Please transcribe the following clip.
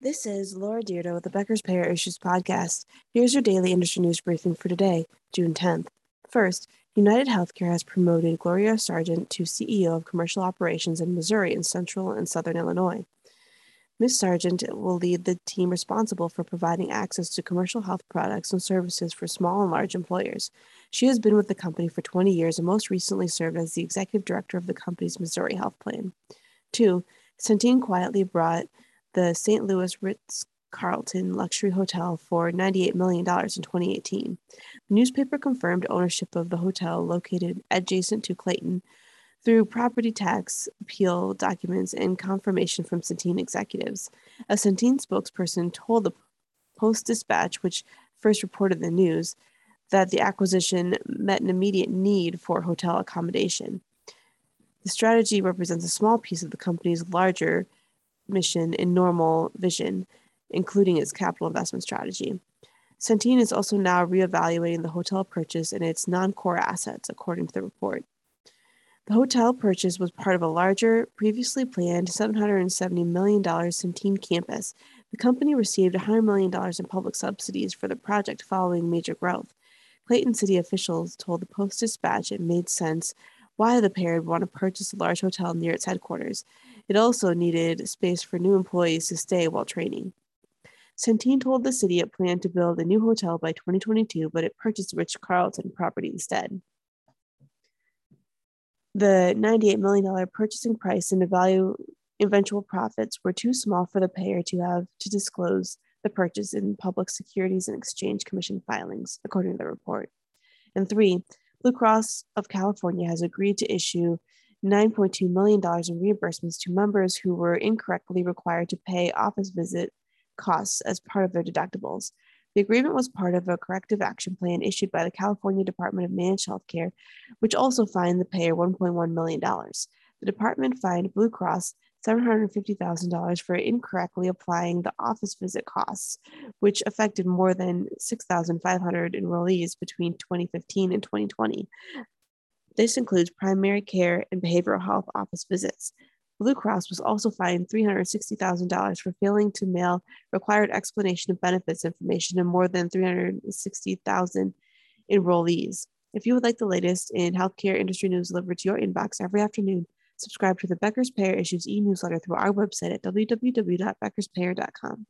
This is Laura Dyrda with the Becker's Payer Issues podcast. Here's your daily industry news briefing for today, June 10th. First, United Healthcare has promoted Gloria Sargent to CEO of Commercial Operations in Missouri and Central and Southern Illinois. Ms. Sargent will lead the team responsible for providing access to commercial health products and services for small and large employers. She has been with the company for 20 years and most recently served as the executive director of the company's Missouri Health Plan. Two, Centene quietly brought the St. Louis Ritz Carlton luxury hotel for $98 million in 2018. The newspaper confirmed ownership of the hotel located adjacent to Clayton through property tax appeal documents and confirmation from Centene executives. A Centene spokesperson told the Post Dispatch, which first reported the news, that the acquisition met an immediate need for hotel accommodation. The strategy represents a small piece of the company's larger mission and normal vision, including its capital investment strategy. Centene is also now reevaluating the hotel purchase and its non core assets, according to the report. The hotel purchase was part of a larger, previously planned $770 million Centene campus. The company received $100 million in public subsidies for the project following major growth. Clayton City officials told the Post Dispatch it made sense why the pair would want to purchase a large hotel near its headquarters. It also needed space for new employees to stay while training. Centene told the city it planned to build a new hotel by 2022, but it purchased Ritz Carlton property instead. The $98 million purchasing price and the value eventual profits were too small for the payer to have to disclose the purchase in public securities and exchange commission filings, according to the report. And three, Blue Cross of California has agreed to issue $9.2 million in reimbursements to members who were incorrectly required to pay office visit costs as part of their deductibles. The agreement was part of a corrective action plan issued by the California Department of Managed Healthcare, which also fined the payer $1.1 million. The department fined Blue Cross $750,000 for incorrectly applying the office visit costs, which affected more than 6,500 enrollees between 2015 and 2020. This includes primary care and behavioral health office visits. Blue Cross was also fined $360,000 for failing to mail required explanation of benefits information to more than 360,000 enrollees. If you would like the latest in healthcare industry news delivered to your inbox every afternoon, subscribe to the Becker's Payer Issues e newsletter through our website at www.beckerspayer.com.